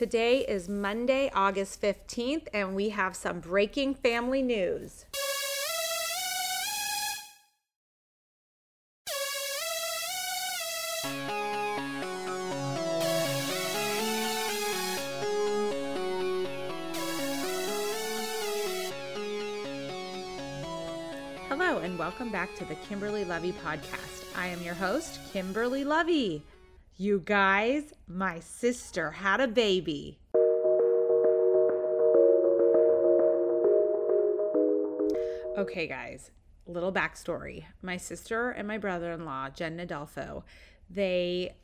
Today is Monday, August 15th, and we have some breaking family news. Hello, and welcome back to the Kimberly Lovi podcast. I am your host, Kimberly Lovi. You guys, my sister had a baby. Okay, guys, little backstory. My sister and my brother in law, Jen and Adolfo, they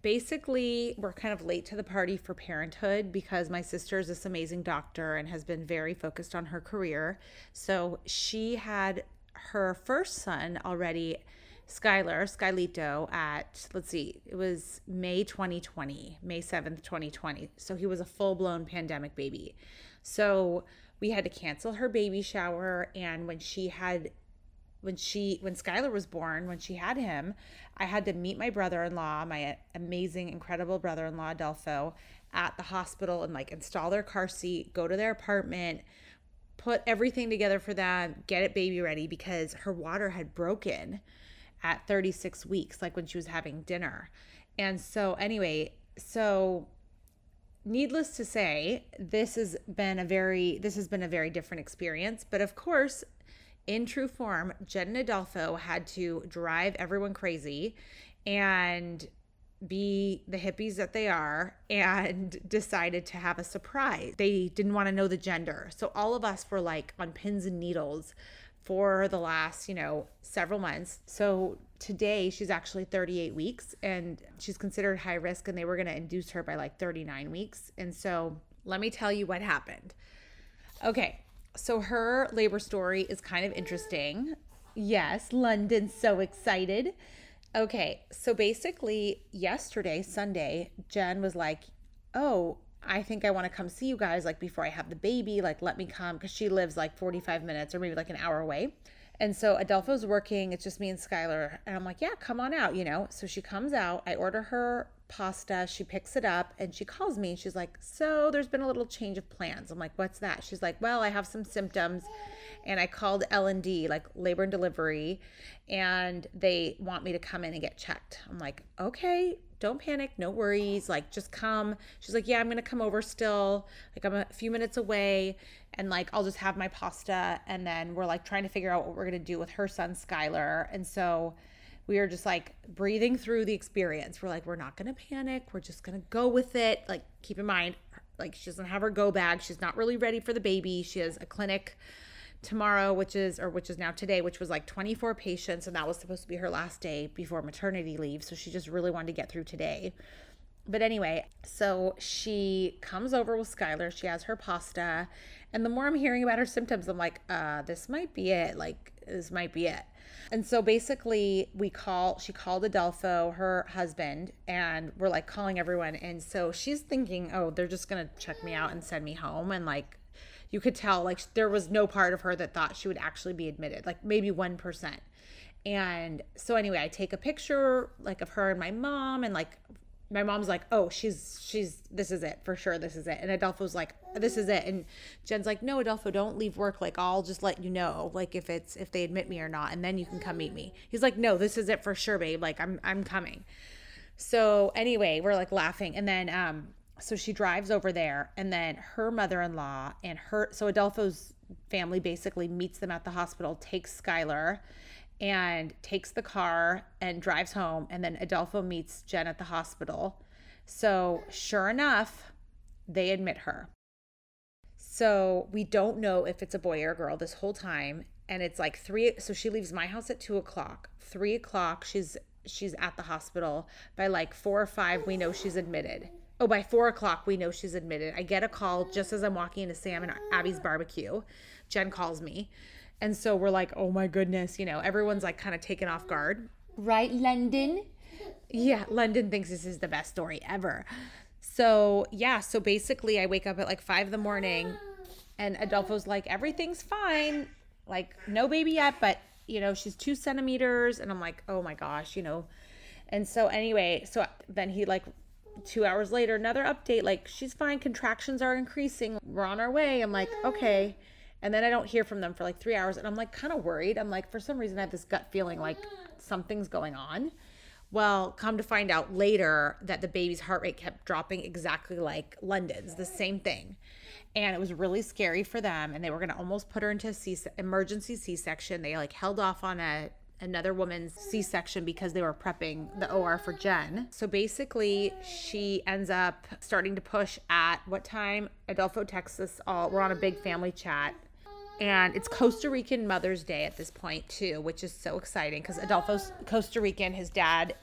basically were kind of late to the party for parenthood because my sister is this amazing doctor and has been very focused on her career. So she had her first son already, Skylar, Skylito, at, let's see, it was May 2020, May 7th, 2020. So he was a full blown pandemic baby. So we had to cancel her baby shower. And when she had when she when Skylar was born, when she had him, I had to meet my brother-in-law, my amazing, incredible brother-in-law Adolfo, at the hospital and like install their car seat, go to their apartment, put everything together for them, get it baby ready because her water had broken at 36 weeks, like when she was having dinner. And so anyway, so needless to say, this has been a very this has been a very different experience. But of course, in true form, Jen and Adolfo had to drive everyone crazy and be the hippies that they are and decided to have a surprise. They didn't want to know the gender. So all of us were like on pins and needles for the last, you know, several months. So today she's actually 38 weeks and she's considered high risk and they were going to induce her by like 39 weeks. And so let me tell you what happened. Okay. So her labor story is kind of interesting. Yes, London's so excited. Okay, so basically, yesterday, Sunday, Jen was like, Oh, I think I want to come see you guys like before I have the baby. Like, let me come because she lives like 45 minutes or maybe like an hour away. And so Adolfo's working. It's just me and Skylar. And I'm like, yeah, come on out, you know? So she comes out. I order her pasta. She picks it up and she calls me she's like, so there's been a little change of plans. I'm like, what's that? She's like, well, I have some symptoms and I called L&D, like labor and delivery, and they want me to come in and get checked. I'm like, okay, don't panic, no worries, like just come. She's like, yeah, I'm gonna come over still. Like I'm a few minutes away, and like I'll just have my pasta, and then we're like trying to figure out what we're gonna do with her son Skylar, and so we are just like breathing through the experience. We're like, we're not gonna panic. We're just gonna go with it. Like, keep in mind, like she doesn't have her go bag. She's not really ready for the baby. She has a clinic tomorrow, which is, or which is now today, which was like 24 patients. And that was supposed to be her last day before maternity leave. So she just really wanted to get through today. But anyway, so she comes over with Skylar. She has her pasta. And the more I'm hearing about her symptoms, I'm like, uh, this might be it. Like, this might be it. And so basically, we call, she called Adolfo, her husband, and we're like calling everyone. And so she's thinking, oh, they're just going to check me out and send me home. And like, you could tell like there was no part of her that thought she would actually be admitted, like maybe 1%. And so anyway, I take a picture like of her and my mom and like my mom's like, "Oh, she's she's this is it for sure. This is it." And Adolfo's like, "This is it." And Jen's like, "No, Adolfo, don't leave work. Like, I'll just let you know, like if it's if they admit me or not, and then you can come meet me." He's like, "No, this is it for sure, babe. Like, I'm I'm coming." So anyway, we're like laughing, and then um, so she drives over there and then her mother-in-law and her so Adolfo's family basically meets them at the hospital takes Skylar and takes the car and drives home and then Adolfo meets Jen at the hospital. So sure enough they admit her. So we don't know if it's a boy or a girl this whole time and it's like three so she leaves my house at two o'clock. Three o'clock she's she's at the hospital. By like four or five we know she's admitted Oh, by four o'clock, we know she's admitted. I get a call just as I'm walking into Sam and Abby's barbecue. Jen calls me. And so we're like, oh my goodness, you know, everyone's like kind of taken off guard. Right, London? Yeah, London thinks this is the best story ever. So, yeah, so basically, I wake up at like five in the morning and Adolfo's like, everything's fine. Like, no baby yet, but, you know, she's two centimeters. And I'm like, oh my gosh, you know. And so, anyway, so then he like two hours later, another update like, she's fine, contractions are increasing, we're on our way. I'm like, okay. And then I don't hear from them for like three hours. And I'm like, kind of worried. I'm like, for some reason, I have this gut feeling like something's going on. Well, come to find out later that the baby's heart rate kept dropping exactly like London's, the same thing. And it was really scary for them. And they were going to almost put her into a C- emergency C section. They like held off on a another woman's C-section because they were prepping the OR for Jen. So basically, she ends up starting to push at what time? Adolfo, Texas. All we're on a big family chat and it's Costa Rican Mother's Day at this point too, which is so exciting because Adolfo's Costa Rican. His dad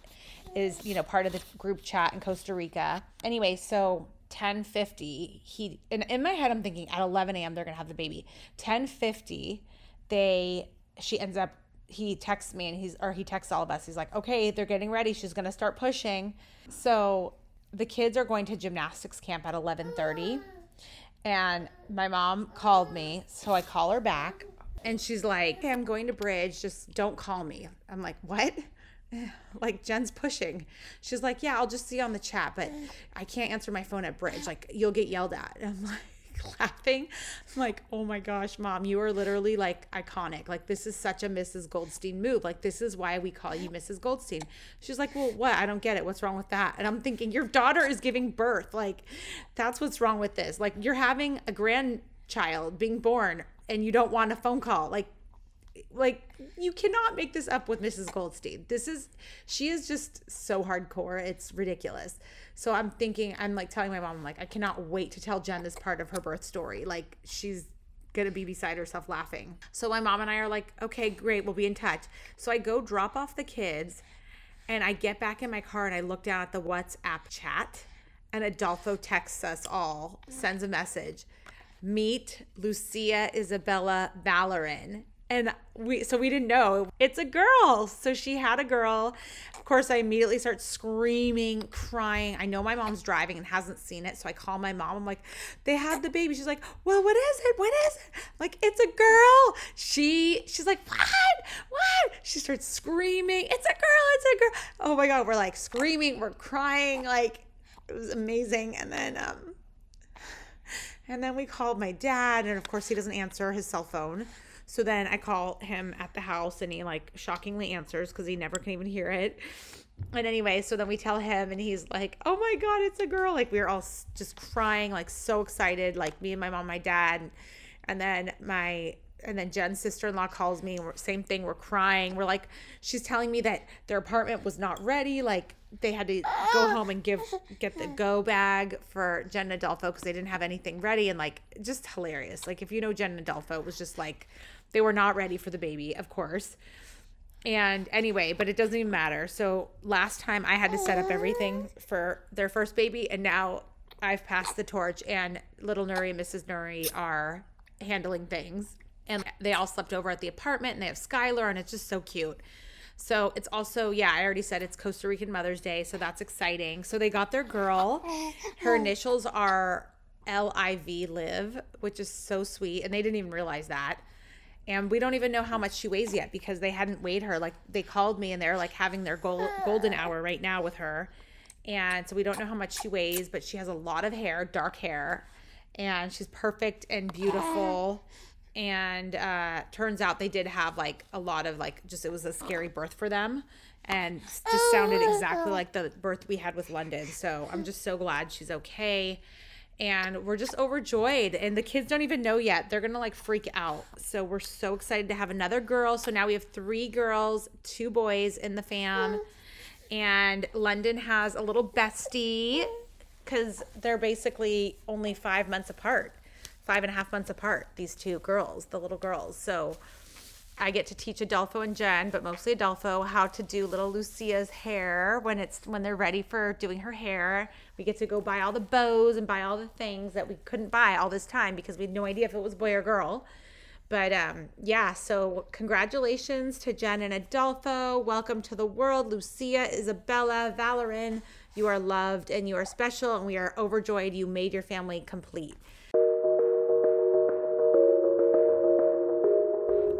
is you know part of the group chat in Costa Rica. Anyway, so 1050 he and in my head i'm thinking at 11 a.m they're gonna have the baby 1050 they she ends up he texts me and he's or he texts all of us he's like okay they're getting ready she's gonna start pushing so the kids are going to gymnastics camp at 1130 and my mom called me, so I call her back and she's like, hey, I'm going to bridge, just don't call me. I'm like, what? like Jen's pushing. She's like, yeah, I'll just see you on the chat, but I can't answer my phone at bridge. Like you'll get yelled at. And I'm like, laughing. I'm like, oh my gosh, mom, you are literally like iconic. Like, this is such a Mrs. Goldstein move. Like, this is why we call you Mrs. Goldstein. She's like, well, what? I don't get it. What's wrong with that? And I'm thinking, your daughter is giving birth. Like, that's what's wrong with this. Like, you're having a grandchild being born and you don't want a phone call. Like, like you cannot make this up with Mrs. Goldstein. This is she is just so hardcore. It's ridiculous. So I'm thinking I'm like telling my mom I'm like I cannot wait to tell Jen this part of her birth story. Like she's gonna be beside herself laughing. So my mom and I are like, okay, great, we'll be in touch. So I go drop off the kids and I get back in my car and I look down at the WhatsApp chat and Adolfo texts us all, sends a message. Meet Lucia Isabella Ballerin and we so we didn't know. It's a girl. So she had a girl. Of course i immediately start screaming crying. I know my mom's driving and hasn't seen it. So i call my mom. I'm like they had the baby. She's like well what is it? What is it? Like it's a girl. She she's like what? What? She starts screaming it's a girl it's a girl. Oh my god we're like screaming we're crying like it was amazing. And then um and then we called my dad. And of course he doesn't answer his cell phone so then I call him at the house and he like shockingly answers because he never can even hear it. And anyway, so then we tell him and he's like, "Oh my god, it's a girl." Like we were all just crying, like so excited, like me and my mom, my dad. And then my and then Jen's sister-in-law calls me and same thing, we're crying. We're like she's telling me that their apartment was not ready, like they had to go home and give get the go bag for Jen and Adolfo because they didn't have anything ready and like just hilarious. Like if you know Jen and Adolfo, it was just like they were not ready for the baby, of course. And anyway, but it doesn't even matter. So last time I had to set up everything for their first baby, and now I've passed the torch, and little Nuri and Mrs. Nuri are handling things. And they all slept over at the apartment, and they have Skylar, and it's just so cute. So it's also, yeah, I already said it's Costa Rican Mother's Day, so that's exciting. So they got their girl. Her initials are L I V Live, which is so sweet. And they didn't even realize that and we don't even know how much she weighs yet because they hadn't weighed her. Like they called me and they're like having their gold, golden hour right now with her. And so we don't know how much she weighs but she has a lot of hair dark hair and she's perfect and beautiful. And uh turns out they did have like a lot of like just it was a scary birth for them and just sounded exactly like the birth we had with london. So i'm just so glad she's okay and we're just overjoyed. And the kids don't even know yet. They're gonna like freak out. So we're so excited to have another girl. So now we have three girls two boys in the fam. And london has a little bestie because they're basically only five months apart five and a half months apart these two girls the little girls. So I get to teach Adolfo and Jen, but mostly Adolfo, how to do little Lucia's hair when it's when they're ready for doing her hair. We get to go buy all the bows and buy all the things that we couldn't buy all this time because we had no idea if it was boy or girl. But um, yeah, so congratulations to Jen and Adolfo. Welcome to the world, Lucia, Isabella, Valerin. You are loved and you are special, and we are overjoyed you made your family complete.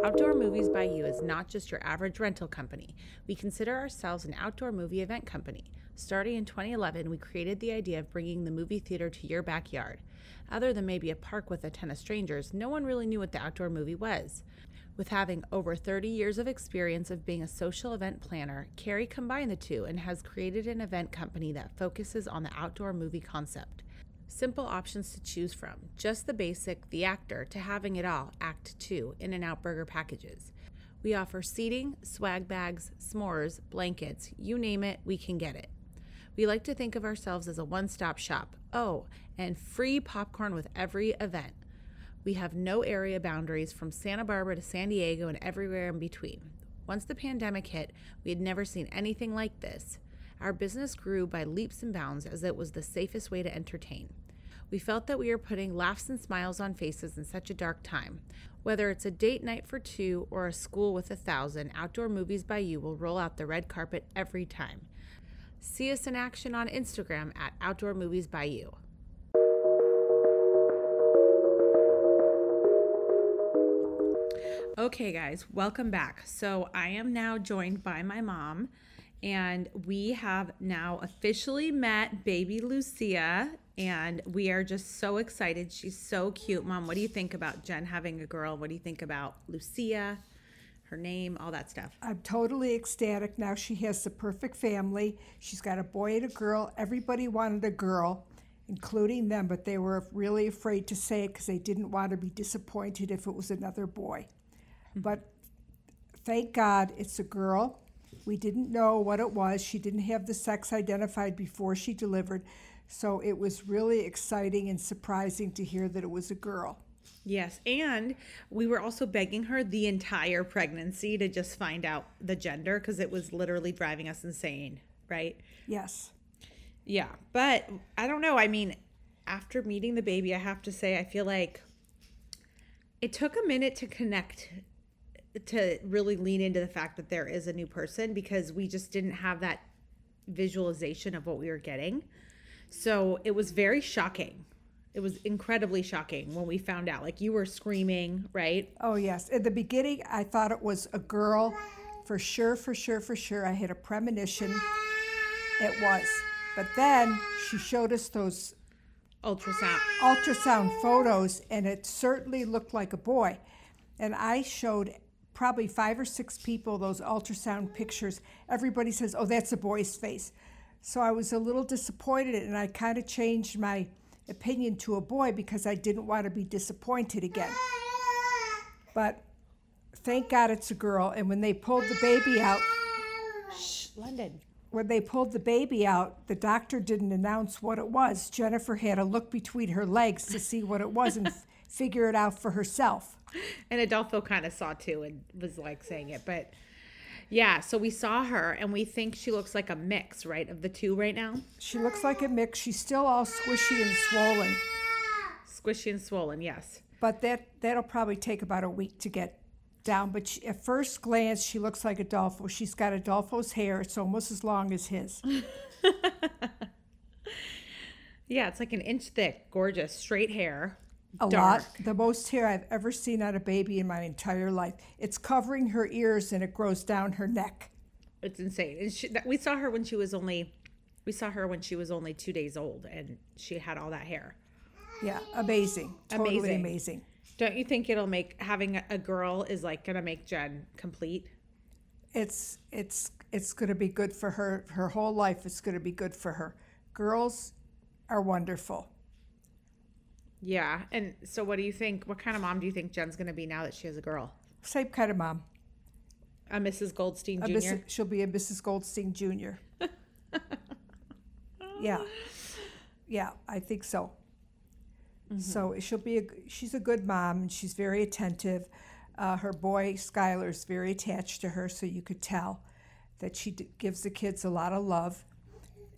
Outdoor Movies by You is not just your average rental company. We consider ourselves an outdoor movie event company. Starting in 2011, we created the idea of bringing the movie theater to your backyard. Other than maybe a park with a ton of strangers, no one really knew what the outdoor movie was. With having over 30 years of experience of being a social event planner, Carrie combined the two and has created an event company that focuses on the outdoor movie concept. Simple options to choose from, just the basic, the actor, to having it all, Act 2, in and out burger packages. We offer seating, swag bags, s'mores, blankets, you name it, we can get it. We like to think of ourselves as a one stop shop. Oh, and free popcorn with every event. We have no area boundaries from Santa Barbara to San Diego and everywhere in between. Once the pandemic hit, we had never seen anything like this. Our business grew by leaps and bounds as it was the safest way to entertain. We felt that we were putting laughs and smiles on faces in such a dark time. Whether it's a date night for two or a school with a thousand, Outdoor Movies by You will roll out the red carpet every time. See us in action on Instagram at Outdoor Movies by You. Okay, guys, welcome back. So, I am now joined by my mom, and we have now officially met baby Lucia, and we are just so excited. She's so cute. Mom, what do you think about Jen having a girl? What do you think about Lucia, her name, all that stuff? I'm totally ecstatic. Now she has the perfect family. She's got a boy and a girl. Everybody wanted a girl, including them, but they were really afraid to say it because they didn't want to be disappointed if it was another boy. Hmm. But thank God it's a girl. We didn't know what it was. She didn't have the sex identified before she delivered. So it was really exciting and surprising to hear that it was a girl. Yes, and we were also begging her the entire pregnancy to just find out the gender because it was literally driving us insane, right? Yes. Yeah, but I don't know. I mean, after meeting the baby, I have to say, I feel like it took a minute to connect, to really lean into the fact that there is a new person because we just didn't have that visualization of what we were getting. So it was very shocking. It was incredibly shocking when we found out. Like you were screaming, right? Oh, yes. In the beginning, I thought it was a girl. For sure, for sure, for sure. I had a premonition. It was. But then she showed us those Ultrasound. ultrasound photos, and it certainly looked like a boy. And I showed probably five or six people those ultrasound pictures. Everybody says, oh, that's a boy's face. So I was a little disappointed, and I kind of changed my opinion to a boy because I didn't want to be disappointed again. But thank God it's a girl. And when they pulled the baby out, Shh, London. when they pulled the baby out, the doctor didn't announce what it was. Jennifer had to look between her legs to see what it was and f- figure it out for herself. And Adolfo kind of saw too and was like saying it. But yeah, so we saw her and we think she looks like a mix, right, of the two right now. She looks like a mix. She's still all squishy and swollen, Squishy and swollen, yes. but that that'll probably take about a week to get down. But she, at first glance, she looks like Adolfo. She's got Adolfo's hair. It's almost as long as his. Yeah, it's like an inch thick, gorgeous, straight hair. A dark. lot. The most hair I've ever seen on a baby in my entire life. It's covering her ears and it grows down her neck. It's insane. And she, we saw her when she was only, we saw her when she was only two days old, and she had all that hair. Yeah, amazing. Totally Amazing. amazing. Don't you think it'll make having a- girl is like gonna make Jen complete? It's it's it's going to be good for her. Her whole life it's going to be good for her. Girls are wonderful. Yeah. And so, what do you think? What kind of mom do you think Jen's gonna be now that she has a girl? Same kind of mom. A Mrs. Goldstein Jr. Miss- she'll be a Mrs. Goldstein Jr. yeah, yeah, I think so. So she'll be a, she's a good mom and she's very attentive. Uh, her boy Skylar's very attached to her, so you could tell that she d- gives the kids a lot of love.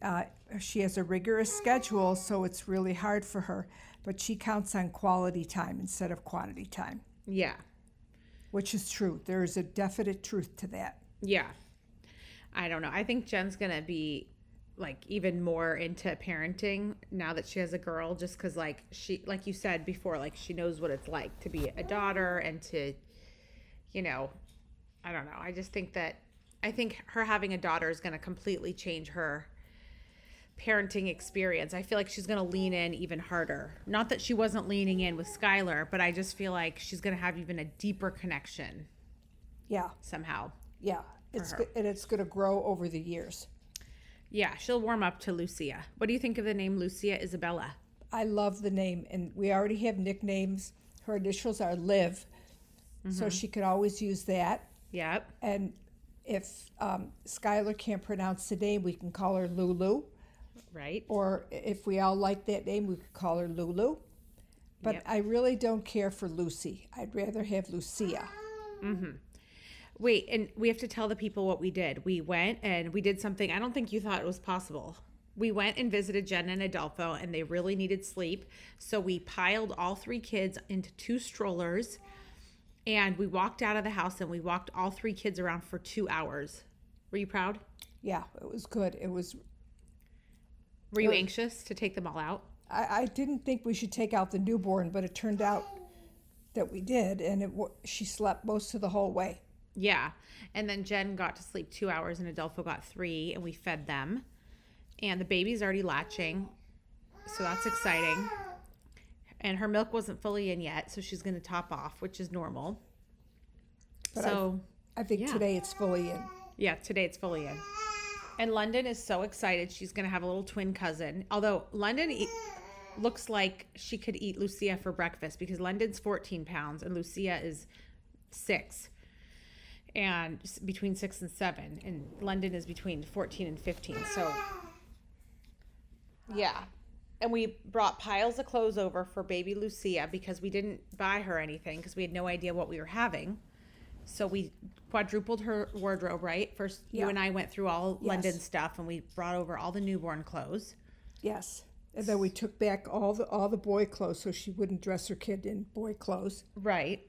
Uh, she has a rigorous schedule, so it's really hard for her, but she counts on quality time instead of quantity time, Yeah. which is true. There is a definite truth to that. Yeah. I don't know. I think Jen's going to be like even more into parenting now that she has a girl just cuz like she like you said before like she knows what it's like to be a daughter and to you know, I don't know. I just think that I think her having a daughter is going to completely change her parenting experience. I feel like she's going to lean in even harder. Not that she wasn't leaning in with Skylar, but I just feel like she's going to have even a deeper connection Yeah, somehow. yeah. It's go- and it's going to grow over the years. Yeah, she'll warm up to Lucia. What do you think of the name Lucia Isabella? I love the name, and we already have nicknames. Her initials are Liv, so she could always use that. Yep. And if um, Skylar can't pronounce the name, we can call her Lulu. Right. Or if we all like that name, we could call her Lulu. But Yep. I really don't care for Lucy. I'd rather have Lucia. Mm-hmm. Wait, and we have to tell the people what we did. We went and we did something I don't think you thought it was possible. We went and visited Jen and Adolfo, and they really needed sleep. So we piled all three kids into two strollers, and we walked out of the house and we walked all three kids around for two hours. Were you proud? Yeah, it was good. It was. Were you anxious to take them all out? I, I didn't think we should take out the newborn, but it turned out that we did, and it she slept most of the whole way. Yeah. And then Jen got to sleep two hours and Adolfo got three, and we fed them. And the baby's already latching. So that's exciting. And her milk wasn't fully in yet, so she's going to top off, which is normal. But I- so, I think Yeah. today it's fully in. yeah, today it's fully in. And London is so excited. She's going to have a little twin cousin. Although London eat, looks like she could eat Lucia for breakfast because London's 14 pounds and Lucia is six. And between six and seven. And London is between 14 and 15. So, yeah. And we brought piles of clothes over for baby Lucia because we didn't buy her anything because we had no idea what we were having. So we quadrupled her wardrobe, right? First, you and I went through all Yes. London stuff and we brought over all the newborn clothes. Yes. And then we took back all the all the boy clothes so she wouldn't dress her kid in boy clothes. Right.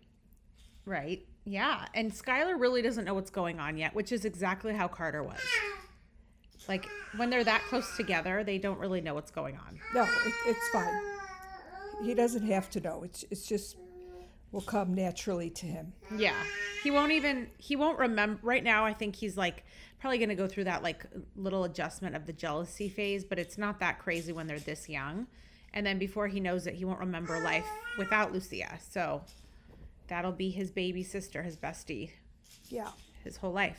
Right. Yeah. And Skylar really doesn't know what's going on yet, which is exactly how Carter was. Like when they're that close together, they don't really know what's going on. No, it, it's fine. He doesn't have to know. It's it's just will come naturally to him. Yeah. He won't even he won't remember right now I think he's like probably going to go through that like little adjustment of the jealousy phase, but it's not that crazy when they're this young. And then before he knows it, he won't remember life without Lucia. So that'll be his baby sister, his bestie, Yeah. his whole life.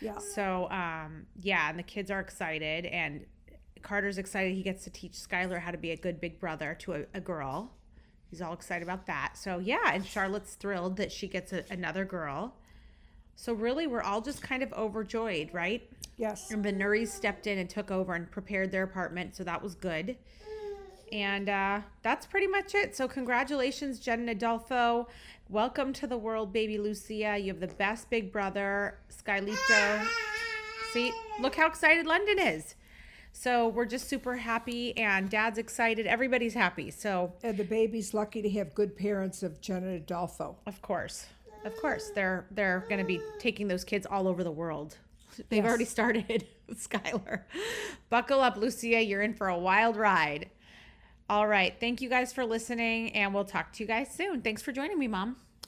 Yeah. So um yeah, and the kids are excited and Carter's excited he gets to teach Skylar how to be a good big brother to a, a girl. He's all excited about that. So yeah, and Charlotte's thrilled that she gets a, another girl. So really we're all just kind of overjoyed, right? Yes. And the Nuries stepped in and took over and prepared their apartment, so that was good. And uh, that's pretty much it. So congratulations, Jen and Adolfo. Welcome to the world, baby Lucia. You have the best big brother, Skylito. See, look how excited London is. So we're just super happy, and Dad's excited. Everybody's happy. So And the baby's lucky to have good parents of Jenna and Adolfo. of course, of course, they're they're going to be taking those kids all over the world. They've Yes. already started, Skylar. Buckle up, Lucia. You're in for a wild ride. All right. Thank you guys for listening, and we'll talk to you guys soon. Thanks for joining me, Mom.